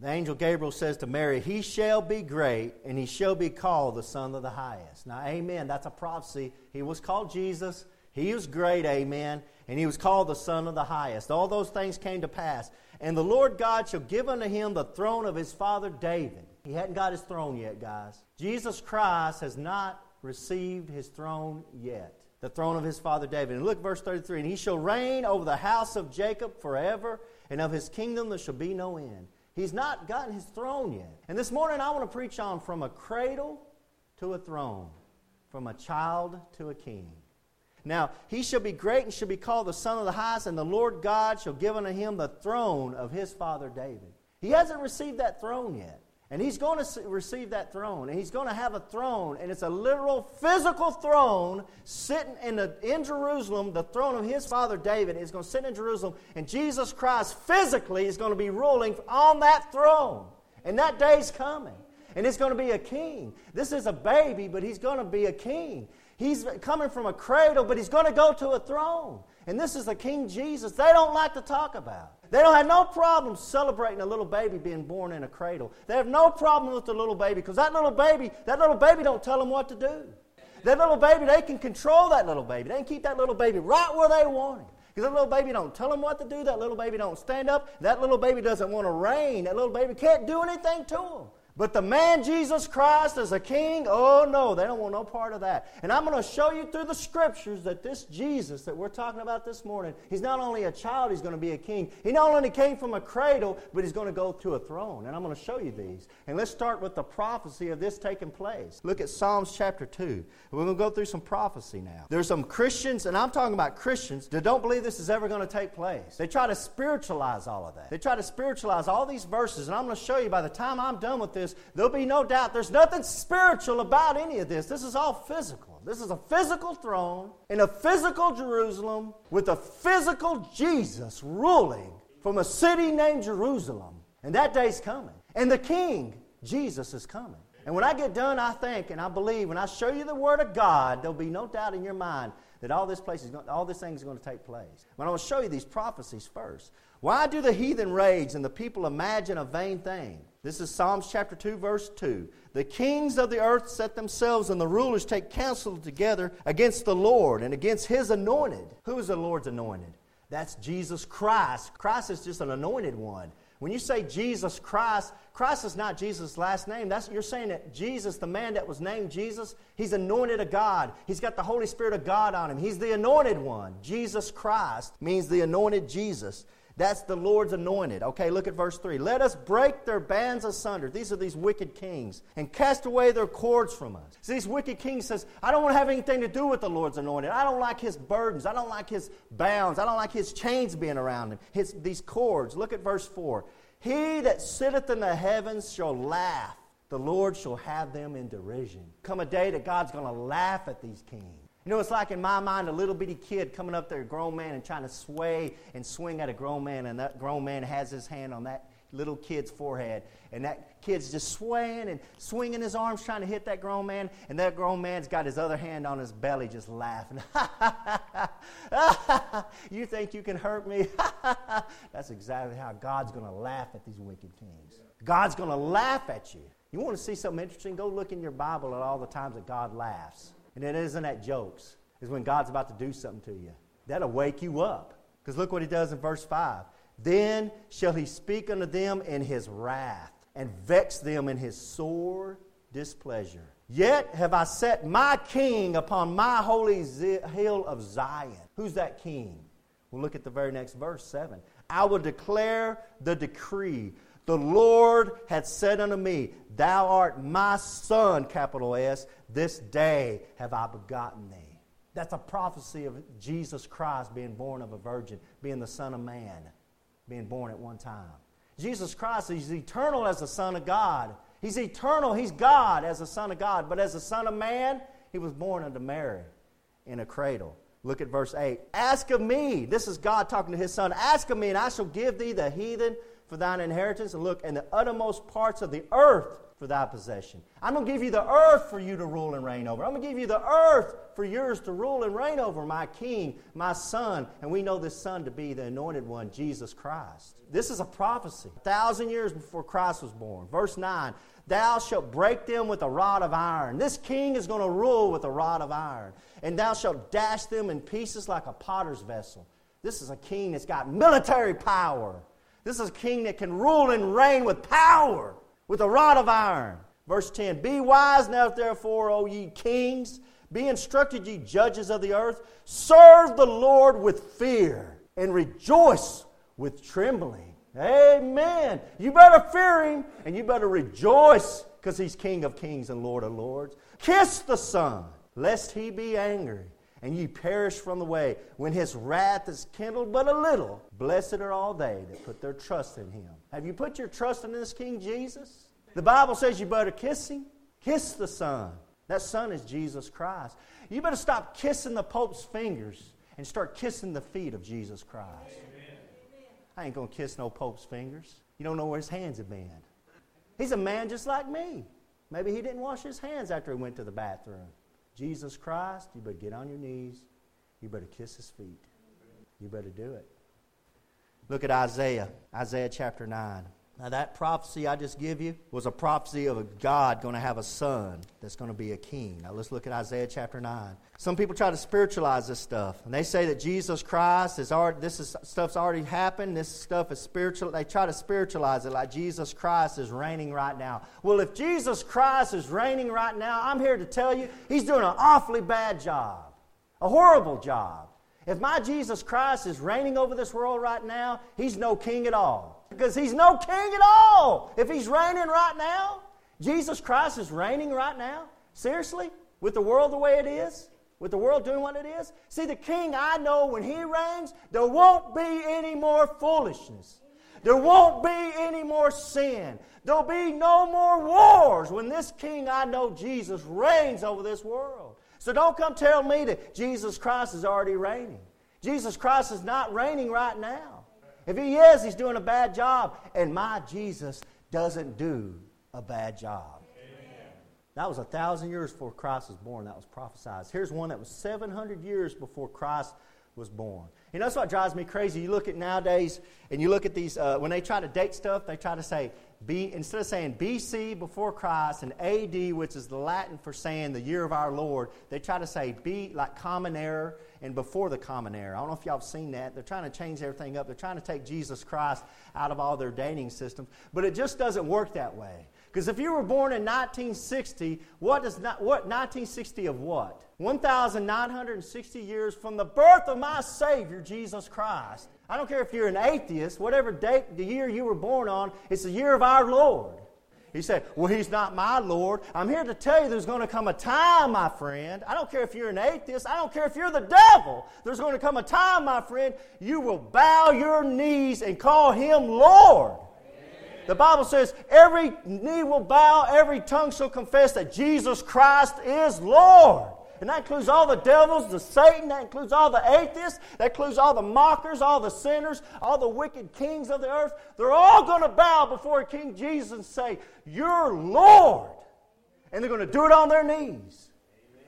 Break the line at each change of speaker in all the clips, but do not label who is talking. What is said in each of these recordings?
the angel Gabriel says to Mary, He shall be great, and he shall be called the Son of the Highest. Now, amen. That's a prophecy. He was called Jesus. He was great, amen. And he was called the Son of the Highest. All those things came to pass. And the Lord God shall give unto him the throne of his father David. He hadn't got his throne yet, guys. Jesus Christ has not received his throne yet. The throne of his father David. And look, verse 33 And he shall reign over the house of Jacob forever, and of his kingdom there shall be no end. He's not gotten his throne yet. And this morning I want to preach on from a cradle to a throne, from a child to a king. Now, he shall be great and shall be called the Son of the Highest, and the Lord God shall give unto him the throne of his father David. He hasn't received that throne yet. And he's going to receive that throne. And he's going to have a throne. And it's a literal physical throne sitting in, the, in Jerusalem. The throne of his father David is going to sit in Jerusalem. And Jesus Christ physically is going to be ruling on that throne. And that day's coming. And it's going to be a king. This is a baby, but he's going to be a king. He's coming from a cradle, but he's going to go to a throne. And this is the King Jesus they don't like to talk about. They don't have no problem celebrating a little baby being born in a cradle. They have no problem with the little baby because that little baby, that little baby don't tell them what to do. That little baby, they can control that little baby. They can keep that little baby right where they want him. Because that little baby don't tell them what to do. That little baby don't stand up. That little baby doesn't want to reign. That little baby can't do anything to them. But the man Jesus Christ as a king, oh no, they don't want no part of that. And I'm going to show you through the scriptures that this Jesus that we're talking about this morning, he's not only a child, he's going to be a king. He not only came from a cradle, but he's going to go to a throne. And I'm going to show you these. And let's start with the prophecy of this taking place. Look at Psalms chapter 2. We're going to go through some prophecy now. There's some Christians, and I'm talking about Christians, that don't believe this is ever going to take place. They try to spiritualize all of that. They try to spiritualize all these verses. And I'm going to show you by the time I'm done with this, this, there'll be no doubt there's nothing spiritual about any of this. This is all physical. This is a physical throne in a physical Jerusalem with a physical Jesus ruling from a city named Jerusalem. And that day's coming. And the king, Jesus, is coming. And when I get done, I think and I believe, when I show you the Word of God, there'll be no doubt in your mind that all this place is going, all this thing is going to take place. But I want to show you these prophecies first. Why do the heathen rage and the people imagine a vain thing? This is Psalms chapter 2, verse 2. The kings of the earth set themselves, and the rulers take counsel together against the Lord and against his anointed. Who is the Lord's anointed? That's Jesus Christ. Christ is just an anointed one. When you say Jesus Christ, Christ is not Jesus' last name. That's, you're saying that Jesus, the man that was named Jesus, he's anointed of God. He's got the Holy Spirit of God on him. He's the anointed one. Jesus Christ means the anointed Jesus. That's the Lord's anointed. Okay, look at verse 3. Let us break their bands asunder. These are these wicked kings and cast away their cords from us. So these wicked kings says, I don't want to have anything to do with the Lord's anointed. I don't like his burdens. I don't like his bounds. I don't like his chains being around him. His, these cords. Look at verse 4. He that sitteth in the heavens shall laugh. The Lord shall have them in derision. Come a day that God's going to laugh at these kings. You know, it's like in my mind a little bitty kid coming up there, a grown man, and trying to sway and swing at a grown man, and that grown man has his hand on that little kid's forehead, and that kid's just swaying and swinging his arms trying to hit that grown man, and that grown man's got his other hand on his belly just laughing. you think you can hurt me? That's exactly how God's going to laugh at these wicked kings. God's going to laugh at you. You want to see something interesting? Go look in your Bible at all the times that God laughs. And it isn't at jokes, is when God's about to do something to you. That'll wake you up. Because look what he does in verse 5. Then shall he speak unto them in his wrath, and vex them in his sore displeasure. Yet have I set my king upon my holy hill of Zion. Who's that king? We'll look at the very next verse, 7. I will declare the decree. The Lord hath said unto me, Thou art my son, capital S. This day have I begotten thee. That's a prophecy of Jesus Christ being born of a virgin, being the Son of Man, being born at one time. Jesus Christ is eternal as the Son of God. He's eternal. He's God as the Son of God. But as the Son of Man, he was born unto Mary in a cradle. Look at verse 8. Ask of me. This is God talking to his son. Ask of me, and I shall give thee the heathen for thine inheritance, and look, and the uttermost parts of the earth for thy possession. I'm going to give you the earth for you to rule and reign over. I'm going to give you the earth for yours to rule and reign over, my king, my son. And we know this son to be the anointed one, Jesus Christ. This is a prophecy. A thousand years before Christ was born. Verse 9 Thou shalt break them with a rod of iron. This king is going to rule with a rod of iron. And thou shalt dash them in pieces like a potter's vessel. This is a king that's got military power. This is a king that can rule and reign with power, with a rod of iron. Verse 10 Be wise now, therefore, O ye kings. Be instructed, ye judges of the earth. Serve the Lord with fear and rejoice with trembling. Amen. You better fear him and you better rejoice because he's King of kings and Lord of lords. Kiss the Son, lest he be angry and ye perish from the way. When his wrath is kindled but a little, blessed are all they that put their trust in him. Have you put your trust in this King Jesus? The Bible says you better kiss him. Kiss the Son. That Son is Jesus Christ. You better stop kissing the Pope's fingers and start kissing the feet of Jesus Christ. Amen. I ain't going to kiss no Pope's fingers. You don't know where his hands have been. He's a man just like me. Maybe he didn't wash his hands after he went to the bathroom. Jesus Christ, you better get on your knees. You better kiss his feet. You better do it. Look at Isaiah, Isaiah chapter 9. Now, that prophecy I just give you was a prophecy of a God going to have a son that's going to be a king. Now, let's look at Isaiah chapter 9. Some people try to spiritualize this stuff, and they say that Jesus Christ is already, this is, stuff's already happened, this stuff is spiritual. They try to spiritualize it like Jesus Christ is reigning right now. Well, if Jesus Christ is reigning right now, I'm here to tell you he's doing an awfully bad job, a horrible job. If my Jesus Christ is reigning over this world right now, he's no king at all because he's no king at all. If he's reigning right now, Jesus Christ is reigning right now. Seriously? With the world the way it is? With the world doing what it is? See, the king I know when he reigns, there won't be any more foolishness. There won't be any more sin. There'll be no more wars when this king I know, Jesus, reigns over this world. So don't come tell me that Jesus Christ is already reigning. Jesus Christ is not reigning right now. If he is, he's doing a bad job. And my Jesus doesn't do a bad job. Amen. That was a thousand years before Christ was born. That was prophesied. Here's one that was 700 years before Christ was born. You know, that's what drives me crazy. You look at nowadays, and you look at these, uh, when they try to date stuff, they try to say, B, instead of saying BC before Christ and AD, which is the Latin for saying the year of our Lord, they try to say B, like common era and before the common era. I don't know if y'all have seen that. They're trying to change everything up. They're trying to take Jesus Christ out of all their dating systems. But it just doesn't work that way. Because if you were born in 1960, what does not, what 1960 of what? 1,960 years from the birth of my Savior, Jesus Christ. I don't care if you're an atheist, whatever date, the year you were born on, it's the year of our Lord. He said, Well, he's not my Lord. I'm here to tell you there's going to come a time, my friend. I don't care if you're an atheist. I don't care if you're the devil. There's going to come a time, my friend, you will bow your knees and call him Lord. The Bible says, every knee will bow, every tongue shall confess that Jesus Christ is Lord. And that includes all the devils, the Satan, that includes all the atheists, that includes all the mockers, all the sinners, all the wicked kings of the earth. They're all going to bow before King Jesus and say, You're Lord. And they're going to do it on their knees.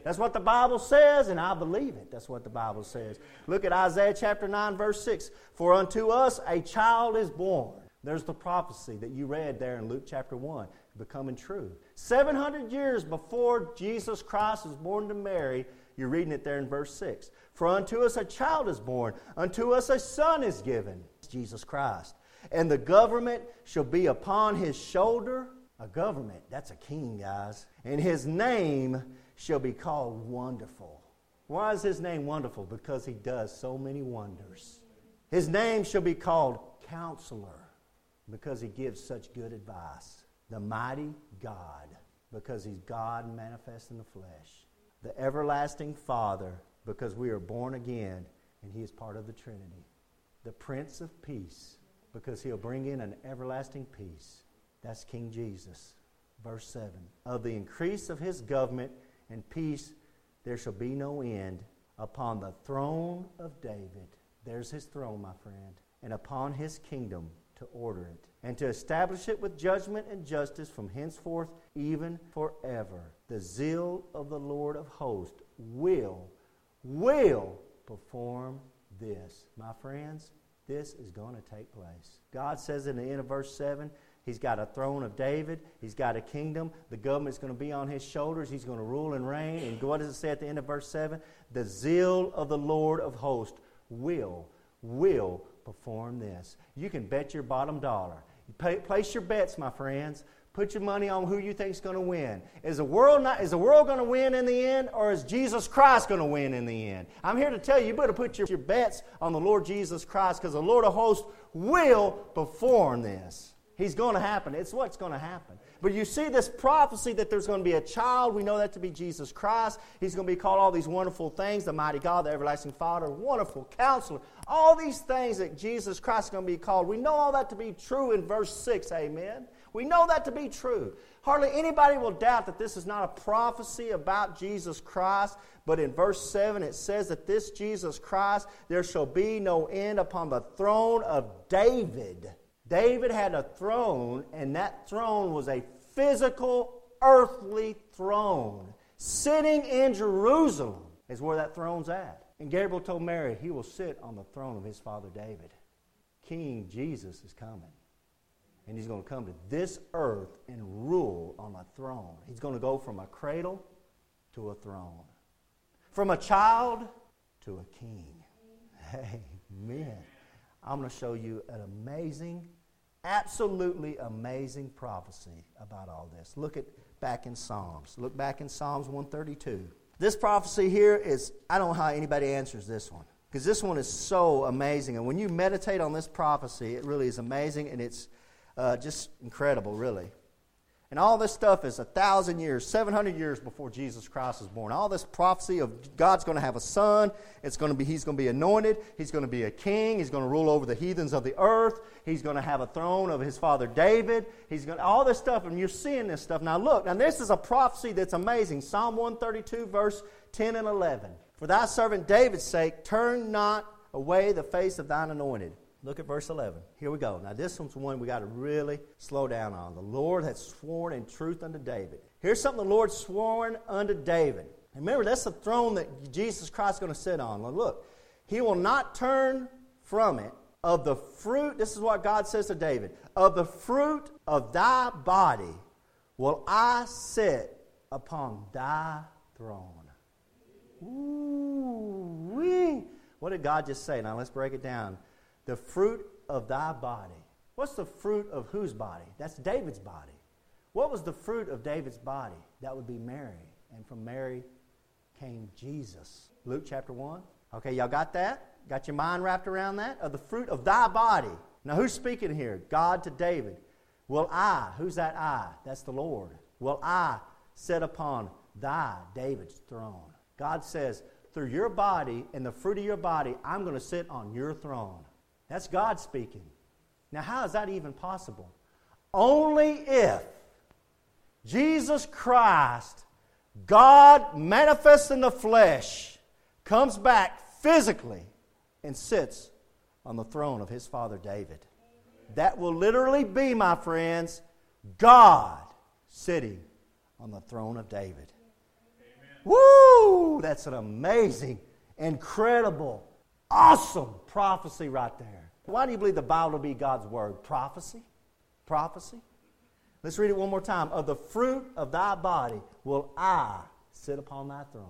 That's what the Bible says, and I believe it. That's what the Bible says. Look at Isaiah chapter 9, verse 6. For unto us a child is born. There's the prophecy that you read there in Luke chapter 1 becoming true. 700 years before Jesus Christ was born to Mary, you're reading it there in verse 6. For unto us a child is born, unto us a son is given, Jesus Christ. And the government shall be upon his shoulder. A government, that's a king, guys. And his name shall be called Wonderful. Why is his name wonderful? Because he does so many wonders. His name shall be called Counselor because he gives such good advice the mighty God, because he's God manifest in the flesh, the everlasting Father, because we are born again and he is part of the Trinity, the Prince of Peace, because he'll bring in an everlasting peace. That's King Jesus. Verse 7 Of the increase of his government and peace, there shall be no end upon the throne of David. There's his throne, my friend, and upon his kingdom to order it and to establish it with judgment and justice from henceforth even forever. The zeal of the Lord of hosts will, will perform this. My friends, this is going to take place. God says in the end of verse 7 He's got a throne of David. He's got a kingdom. The government's going to be on his shoulders. He's going to rule and reign. And what does it say at the end of verse 7? The zeal of the Lord of hosts will, will perform this. You can bet your bottom dollar. Pay, place your bets, my friends. Put your money on who you think is going to win. Is the world not, is the world going to win in the end, or is Jesus Christ going to win in the end? I'm here to tell you, you better put your, your bets on the Lord Jesus Christ, because the Lord of hosts will perform this. He's going to happen. It's what's going to happen. But you see this prophecy that there's going to be a child. We know that to be Jesus Christ. He's going to be called all these wonderful things the mighty God, the everlasting Father, wonderful counselor. All these things that Jesus Christ is going to be called. We know all that to be true in verse 6. Amen. We know that to be true. Hardly anybody will doubt that this is not a prophecy about Jesus Christ, but in verse 7 it says that this Jesus Christ, there shall be no end upon the throne of David David had a throne, and that throne was a physical, earthly throne. Sitting in Jerusalem is where that throne's at. And Gabriel told Mary, He will sit on the throne of his father David. King Jesus is coming. And he's going to come to this earth and rule on a throne. He's going to go from a cradle to a throne, from a child to a king. Amen. I'm going to show you an amazing absolutely amazing prophecy about all this. Look at back in Psalms. Look back in Psalms 132. This prophecy here is, I don't know how anybody answers this one. Because this one is so amazing. And when you meditate on this prophecy, it really is amazing and it's uh, just incredible, really. And all this stuff is a thousand years, 700 years before Jesus Christ was born. All this prophecy of God's going to have a son. It's going to be, he's going to be anointed. He's going to be a king. He's going to rule over the heathens of the earth. He's going to have a throne of his father David. He's going to, all this stuff, and you're seeing this stuff. Now look, now this is a prophecy that's amazing. Psalm 132, verse 10 and 11. For thy servant David's sake, turn not away the face of thine anointed. Look at verse 11. Here we go. Now, this one's one we got to really slow down on. The Lord has sworn in truth unto David. Here's something the Lord sworn unto David. Remember, that's the throne that Jesus Christ is going to sit on. Now, look, he will not turn from it of the fruit. This is what God says to David of the fruit of thy body will I sit upon thy throne. Ooh, wee. What did God just say? Now let's break it down the fruit of thy body. What's the fruit of whose body? That's David's body. What was the fruit of David's body? That would be Mary. And from Mary came Jesus. Luke chapter 1. Okay, y'all got that? Got your mind wrapped around that? Of the fruit of thy body. Now, who's speaking here? God to David. Will I, who's that I? That's the Lord. Will I set upon thy, David's throne? God says, through your body and the fruit of your body, I'm going to sit on your throne. That's God speaking. Now, how is that even possible? Only if Jesus Christ, God manifest in the flesh, comes back physically and sits on the throne of his father David. That will literally be, my friends, God sitting on the throne of David. Amen. Woo! That's an amazing, incredible, awesome prophecy right there. Why do you believe the Bible to be God's word? Prophecy? Prophecy? Let's read it one more time. Of the fruit of thy body will I sit upon thy throne.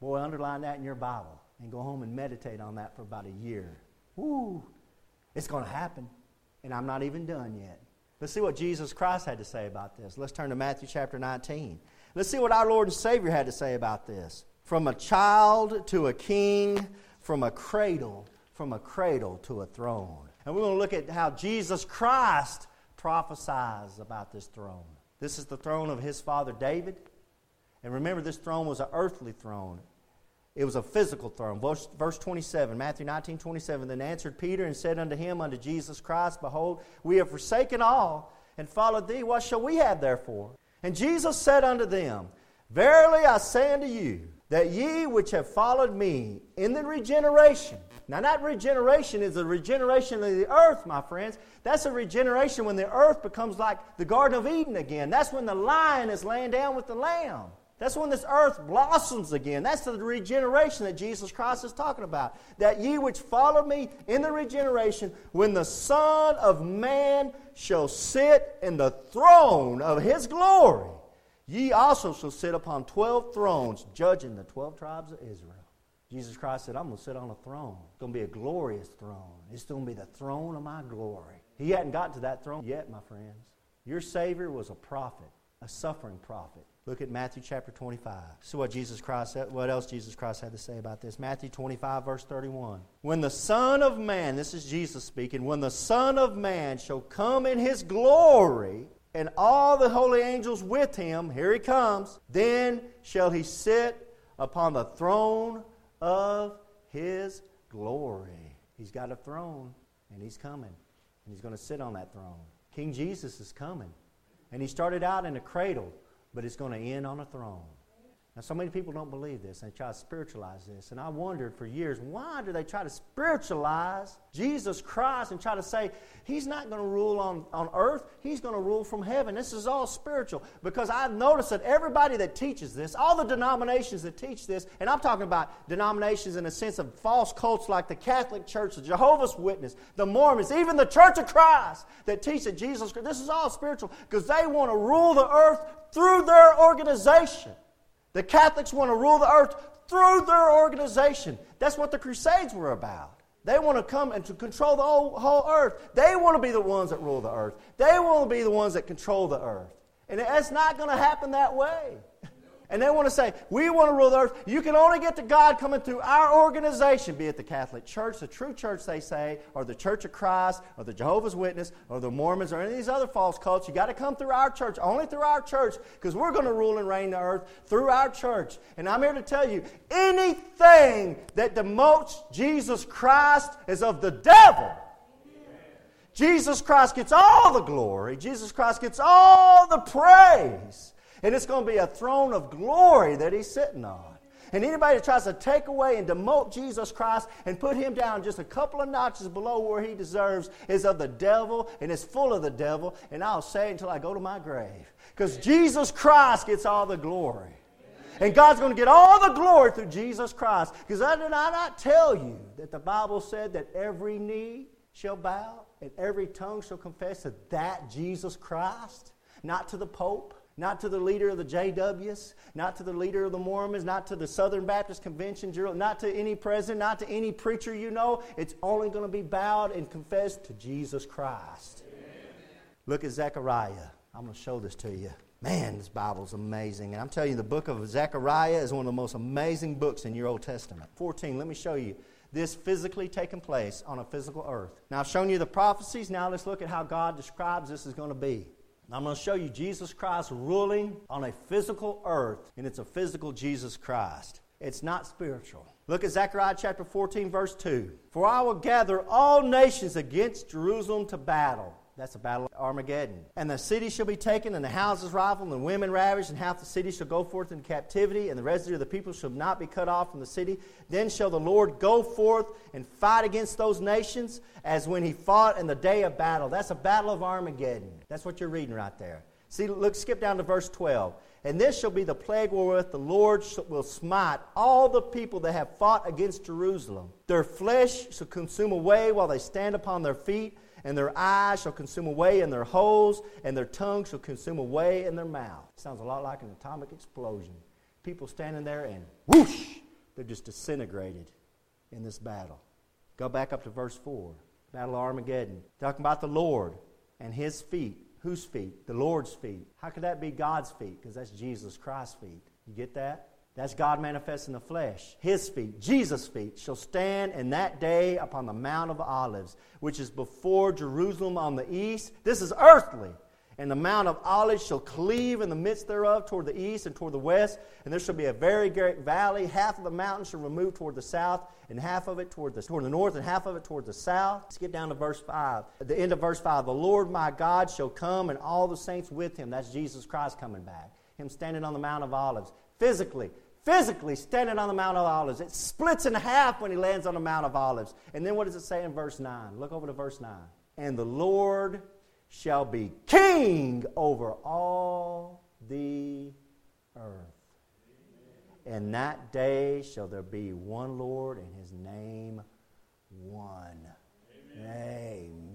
Boy, underline that in your Bible and go home and meditate on that for about a year. Woo! It's going to happen. And I'm not even done yet. Let's see what Jesus Christ had to say about this. Let's turn to Matthew chapter 19. Let's see what our Lord and Savior had to say about this. From a child to a king, from a cradle from a cradle to a throne. And we're going to look at how Jesus Christ prophesies about this throne. This is the throne of his father David. And remember, this throne was an earthly throne. It was a physical throne. Verse, verse 27, Matthew 19, 27. Then answered Peter and said unto him, unto Jesus Christ, Behold, we have forsaken all and followed thee. What shall we have therefore? And Jesus said unto them, Verily I say unto you, that ye which have followed me in the regeneration Now, that regeneration is a regeneration of the earth, my friends. That's a regeneration when the earth becomes like the Garden of Eden again. That's when the lion is laying down with the lamb. That's when this earth blossoms again. That's the regeneration that Jesus Christ is talking about. That ye which follow me in the regeneration, when the Son of Man shall sit in the throne of his glory, ye also shall sit upon twelve thrones, judging the twelve tribes of Israel. Jesus Christ said, I'm going to sit on a throne. It's going to be a glorious throne. It's going to be the throne of my glory. He hadn't gotten to that throne yet, my friends. Your Savior was a prophet, a suffering prophet. Look at Matthew chapter 25. See what Jesus Christ what else Jesus Christ had to say about this. Matthew 25, verse 31. When the Son of Man, this is Jesus speaking, when the Son of Man shall come in his glory, and all the holy angels with him, here he comes, then shall he sit upon the throne of his glory. He's got a throne, and he's coming, and he's going to sit on that throne. King Jesus is coming. And he started out in a cradle but it's going to end on a throne. Now, so many people don't believe this. They try to spiritualize this. And I wondered for years, why do they try to spiritualize Jesus Christ and try to say, He's not going to rule on, on earth, He's going to rule from heaven? This is all spiritual. Because I've noticed that everybody that teaches this, all the denominations that teach this, and I'm talking about denominations in a sense of false cults like the Catholic Church, the Jehovah's Witness, the Mormons, even the Church of Christ that teach that Jesus Christ, this is all spiritual because they want to rule the earth through their organization. The Catholics want to rule the earth through their organization. That's what the Crusades were about. They want to come and to control the whole, whole earth. They want to be the ones that rule the earth. They want to be the ones that control the earth. And it's not going to happen that way. And they want to say, we want to rule the earth. You can only get to God coming through our organization, be it the Catholic Church, the true church, they say, or the Church of Christ, or the Jehovah's Witness, or the Mormons, or any of these other false cults. You got to come through our church, only through our church, because we're going to rule and reign the earth through our church. And I'm here to tell you, anything that demotes Jesus Christ is of the devil. Jesus Christ gets all the glory. Jesus Christ gets all the praise. And it's going to be a throne of glory that he's sitting on. And anybody that tries to take away and demote Jesus Christ and put him down just a couple of notches below where he deserves is of the devil and is full of the devil. And I'll say it until I go to my grave. Because Jesus Christ gets all the glory. And God's going to get all the glory through Jesus Christ. Because I did I not tell you that the Bible said that every knee shall bow and every tongue shall confess that that Jesus Christ, not to the Pope, not to the leader of the JWs, not to the leader of the Mormons, not to the Southern Baptist Convention, not to any president, not to any preacher you know. It's only going to be bowed and confessed to Jesus Christ. Amen. Look at Zechariah. I'm going to show this to you. Man, this Bible's amazing. And I'm telling you, the book of Zechariah is one of the most amazing books in your Old Testament. 14, let me show you this physically taking place on a physical earth. Now, I've shown you the prophecies. Now, let's look at how God describes this is going to be. I'm going to show you Jesus Christ ruling on a physical earth, and it's a physical Jesus Christ. It's not spiritual. Look at Zechariah chapter 14, verse 2. For I will gather all nations against Jerusalem to battle. That's a battle of Armageddon. And the city shall be taken, and the houses rifled, and the women ravished, and half the city shall go forth in captivity, and the residue of the people shall not be cut off from the city. Then shall the Lord go forth and fight against those nations as when he fought in the day of battle. That's a battle of Armageddon. That's what you're reading right there. See, look, skip down to verse 12. And this shall be the plague wherewith the Lord will smite all the people that have fought against Jerusalem. Their flesh shall consume away while they stand upon their feet and their eyes shall consume away in their holes, and their tongue shall consume away in their mouth. Sounds a lot like an atomic explosion. People standing there and whoosh, they're just disintegrated in this battle. Go back up to verse 4. Battle of Armageddon. Talking about the Lord and his feet. Whose feet? The Lord's feet. How could that be God's feet? Because that's Jesus Christ's feet. You get that? That's God manifest in the flesh. His feet, Jesus' feet, shall stand in that day upon the Mount of Olives, which is before Jerusalem on the east. This is earthly. And the Mount of Olives shall cleave in the midst thereof toward the east and toward the west. And there shall be a very great valley. Half of the mountain shall remove toward the south, and half of it toward the, toward the north, and half of it toward the south. Let's get down to verse 5. At the end of verse 5, the Lord my God shall come, and all the saints with him. That's Jesus Christ coming back. Him standing on the Mount of Olives. Physically, physically standing on the Mount of Olives. It splits in half when he lands on the Mount of Olives. And then what does it say in verse 9? Look over to verse 9. And the Lord shall be king over all the earth. And that day shall there be one Lord, and his name one. Amen. Amen.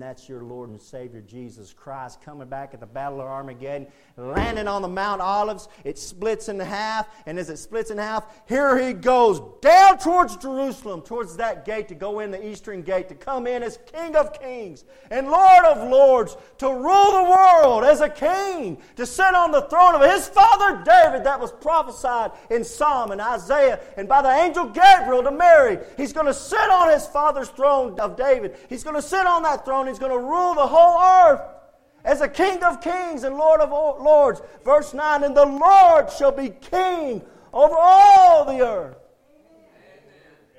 That's your Lord and Savior Jesus Christ coming back at the Battle of Armageddon, landing on the Mount Olives. It splits in half, and as it splits in half, here he goes down towards Jerusalem, towards that gate to go in the eastern gate, to come in as King of Kings and Lord of Lords, to rule the world as a king, to sit on the throne of his father David that was prophesied in Psalm and Isaiah and by the angel Gabriel to Mary. He's going to sit on his father's throne of David. He's going to sit on that throne. He's going to rule the whole earth as a King of kings and Lord of lords. Verse 9 And the Lord shall be king over all the earth.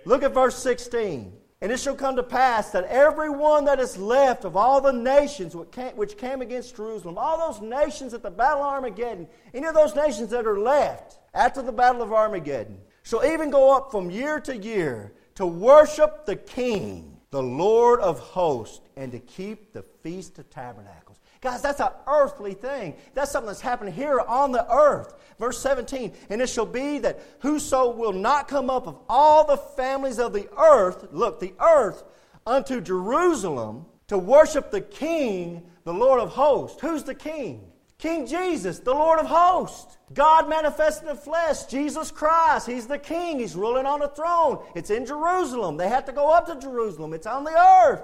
Look at verse 16. And it shall come to pass that every one that is left of all the nations which came against Jerusalem, all those nations at the battle of Armageddon, any of those nations that are left after the battle of Armageddon, shall even go up from year to year to worship the King the Lord of hosts, and to keep the Feast of Tabernacles. Guys, that's an earthly thing. That's something that's happening here on the earth. Verse 17, and it shall be that whoso will not come up of all the families of the earth, look, the earth, unto Jerusalem to worship the King, the Lord of hosts. Who's the King? King Jesus, the Lord of hosts. God manifested in flesh, Jesus Christ. He's the king. He's ruling on a throne. It's in Jerusalem. They have to go up to Jerusalem. It's on the earth.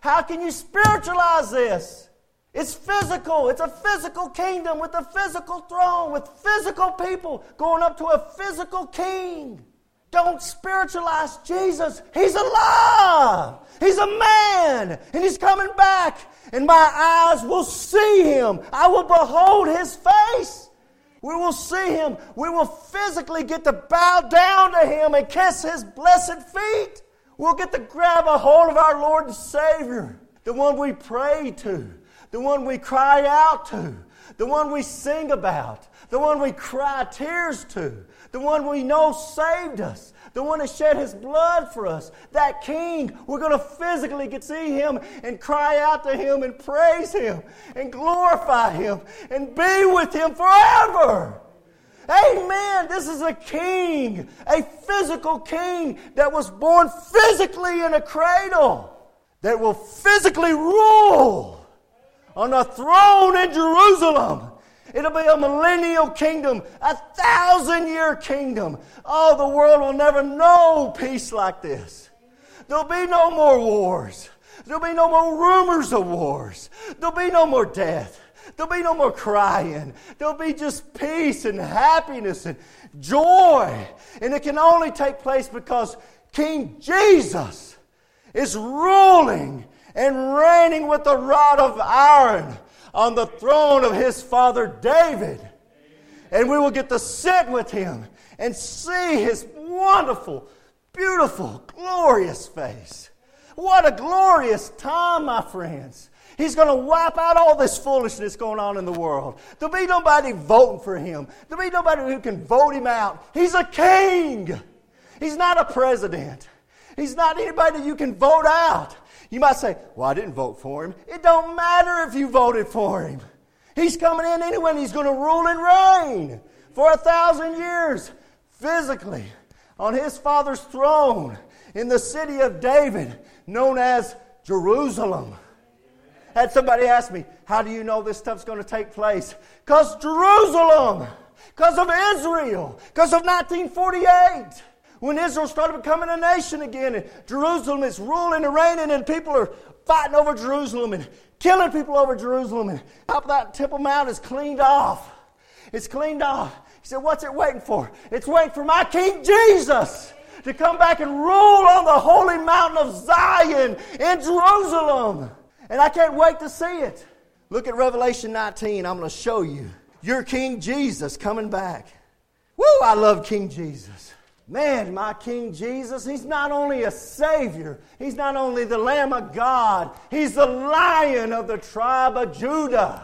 How can you spiritualize this? It's physical. It's a physical kingdom with a physical throne, with physical people going up to a physical king. Don't spiritualize Jesus. He's alive. He's a man. And he's coming back. And my eyes will see him. I will behold his face. We will see him. We will physically get to bow down to him and kiss his blessed feet. We'll get to grab a hold of our Lord and Savior, the one we pray to, the one we cry out to, the one we sing about, the one we cry tears to, the one we know saved us, the one that shed his blood for us, that king. We're going to physically get to see him and cry out to him and praise him and glorify him and be with him forever. Amen. This is a king, a physical king that was born physically in a cradle, that will physically rule on a throne in Jerusalem It'll be a millennial kingdom, a thousand year kingdom. Oh, the world will never know peace like this. There'll be no more wars. There'll be no more rumors of wars. There'll be no more death. There'll be no more crying. There'll be just peace and happiness and joy. And it can only take place because King Jesus is ruling and reigning with the rod of iron on the throne of his father David. And we will get to sit with him and see his wonderful, beautiful, glorious face. What a glorious time, my friends. He's going to wipe out all this foolishness going on in the world. There'll be nobody voting for him. There'll be nobody who can vote him out. He's a king. He's not a president. He's not anybody you can vote out. You might say, Well, I didn't vote for him. It don't matter if you voted for him. He's coming in anyway and he's going to rule and reign for a thousand years physically on his father's throne in the city of David known as Jerusalem. Had somebody ask me, How do you know this stuff's going to take place? Because Jerusalem, because of Israel, because of 1948. When Israel started becoming a nation again, and Jerusalem is ruling and reigning, and people are fighting over Jerusalem and killing people over Jerusalem, and top that Temple Mount is cleaned off. It's cleaned off. He said, What's it waiting for? It's waiting for my King Jesus to come back and rule on the holy mountain of Zion in Jerusalem. And I can't wait to see it. Look at Revelation 19. I'm going to show you your King Jesus coming back. Woo, I love King Jesus. Man, my King Jesus, He's not only a Savior, He's not only the Lamb of God, He's the Lion of the tribe of Judah.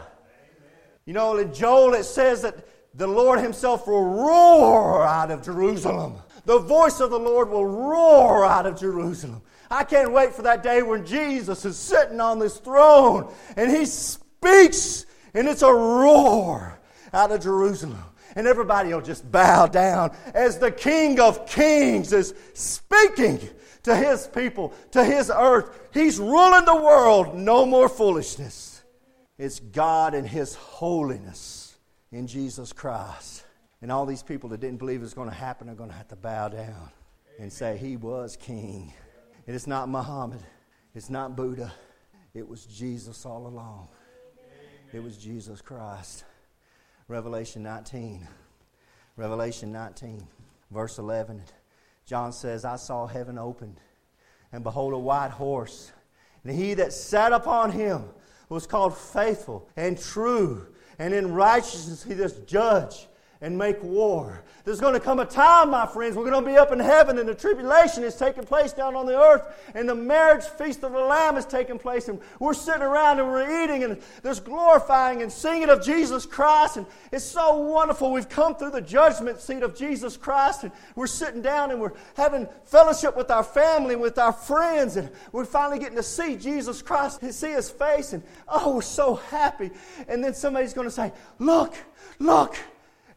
You know, in Joel it says that the Lord Himself will roar out of Jerusalem. The voice of the Lord will roar out of Jerusalem. I can't wait for that day when Jesus is sitting on this throne and He speaks, and it's a roar out of Jerusalem. And everybody will just bow down as the King of Kings is speaking to His people, to His earth. He's ruling the world. No more foolishness. It's God and His holiness in Jesus Christ. And all these people that didn't believe it was going to happen are going to have to bow down and say, He was King. It is not Muhammad. It's not Buddha. It was Jesus all along. It was Jesus Christ. Revelation 19. Revelation 19, verse 11. John says, I saw heaven opened, and behold, a white horse. And he that sat upon him was called faithful and true, and in righteousness he does judge and make war. There's going to come a time, my friends, we're going to be up in heaven and the tribulation is taking place down on the earth and the marriage feast of the Lamb is taking place and we're sitting around and we're eating and there's glorifying and singing of Jesus Christ and it's so wonderful. We've come through the judgment seat of Jesus Christ and we're sitting down and we're having fellowship with our family, with our friends and we're finally getting to see Jesus Christ and see His face and oh, we're so happy. And then somebody's going to say, look, look,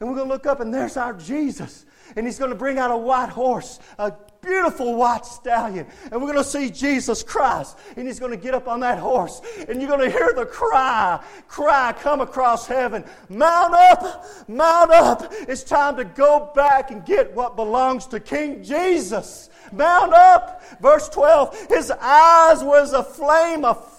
and we're going to look up, and there's our Jesus. And he's going to bring out a white horse, a beautiful white stallion. And we're going to see Jesus Christ. And he's going to get up on that horse. And you're going to hear the cry, cry come across heaven Mount up, mount up. It's time to go back and get what belongs to King Jesus Mount up. Verse 12, his eyes was a flame of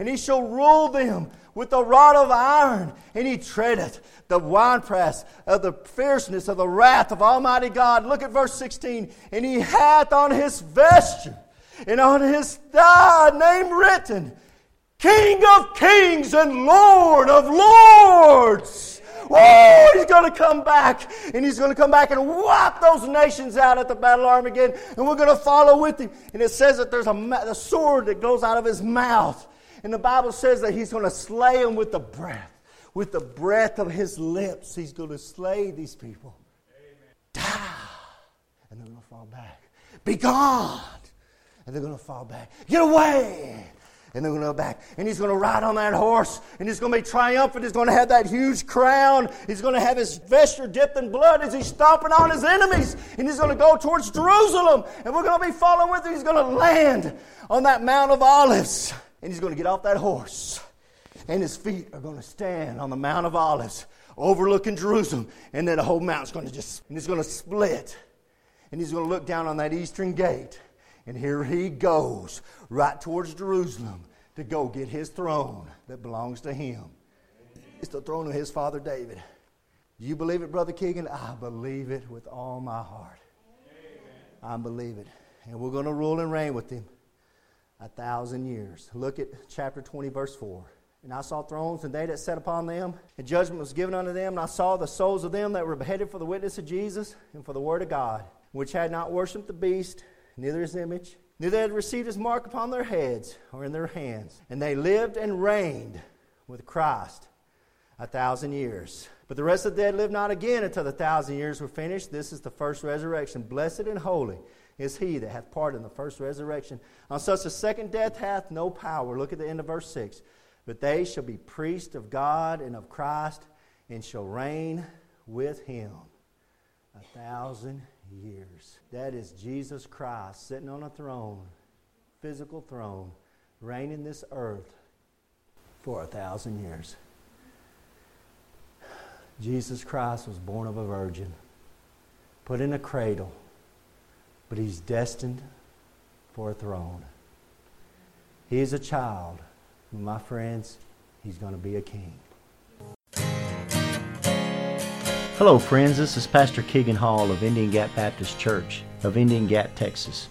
and he shall rule them with a rod of iron, and he treadeth the winepress of the fierceness of the wrath of Almighty God. Look at verse 16. And he hath on his vesture and on his thigh name written, King of kings and Lord of lords. Oh, he's going to come back, and he's going to come back and wipe those nations out at the battle Armageddon, and we're going to follow with him. And it says that there's a, a sword that goes out of his mouth, and the Bible says that he's going to slay them with the breath, with the breath of his lips. He's going to slay these people. Die, and they're going to fall back. Be gone, and they're going to fall back. Get away and they're going to go back. And he's going to ride on that horse, and he's going to be triumphant. He's going to have that huge crown. He's going to have his vesture dipped in blood as he's stomping on his enemies. And he's going to go towards Jerusalem, and we're going to be following with him. He's going to land on that Mount of Olives, and he's going to get off that horse. And his feet are going to stand on the Mount of Olives, overlooking Jerusalem. And then the whole mountain's going to just, and it's going to split. And he's going to look down on that eastern gate and here he goes, right towards Jerusalem, to go get his throne that belongs to him. It's the throne of his father David. Do you believe it, Brother Keegan? I believe it with all my heart. I believe it. And we're going to rule and reign with him a thousand years. Look at chapter 20, verse 4. And I saw thrones, and they that sat upon them, and judgment was given unto them. And I saw the souls of them that were beheaded for the witness of Jesus and for the word of God, which had not worshipped the beast, neither his image, neither had received his mark upon their heads or in their hands. And they lived and reigned with Christ a thousand years. But the rest of the dead lived not again until the thousand years were finished. This is the first resurrection. Blessed and holy is he that hath part in the first resurrection. On such a second death hath no power. Look at the end of verse 6. But they shall be priests of God and of Christ, and shall reign with him a thousand years. That is Jesus Christ sitting on a throne, physical throne, reigning this earth for a thousand years. Jesus Christ was born of a virgin, put in a cradle, but he's destined for a throne. He is a child. My friends, he's going to be a king. Hello, friends. This is Pastor Keegan Hall of Indian Gap Baptist Church of Indian Gap, Texas.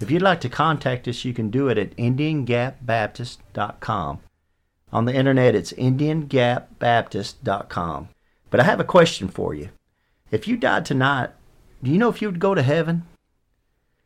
If you'd like to contact us, you can do it at IndianGapBaptist.com. On the internet, it's IndianGapBaptist.com. But I have a question for you. If you died tonight, do you know if you would go to heaven?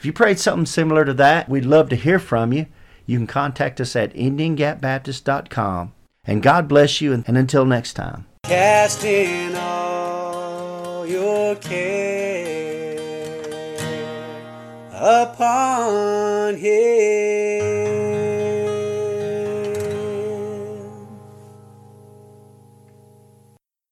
If you prayed something similar to that, we'd love to hear from you. You can contact us at IndianGapBaptist.com. And God bless you, and until next time.
Casting all your care upon Him.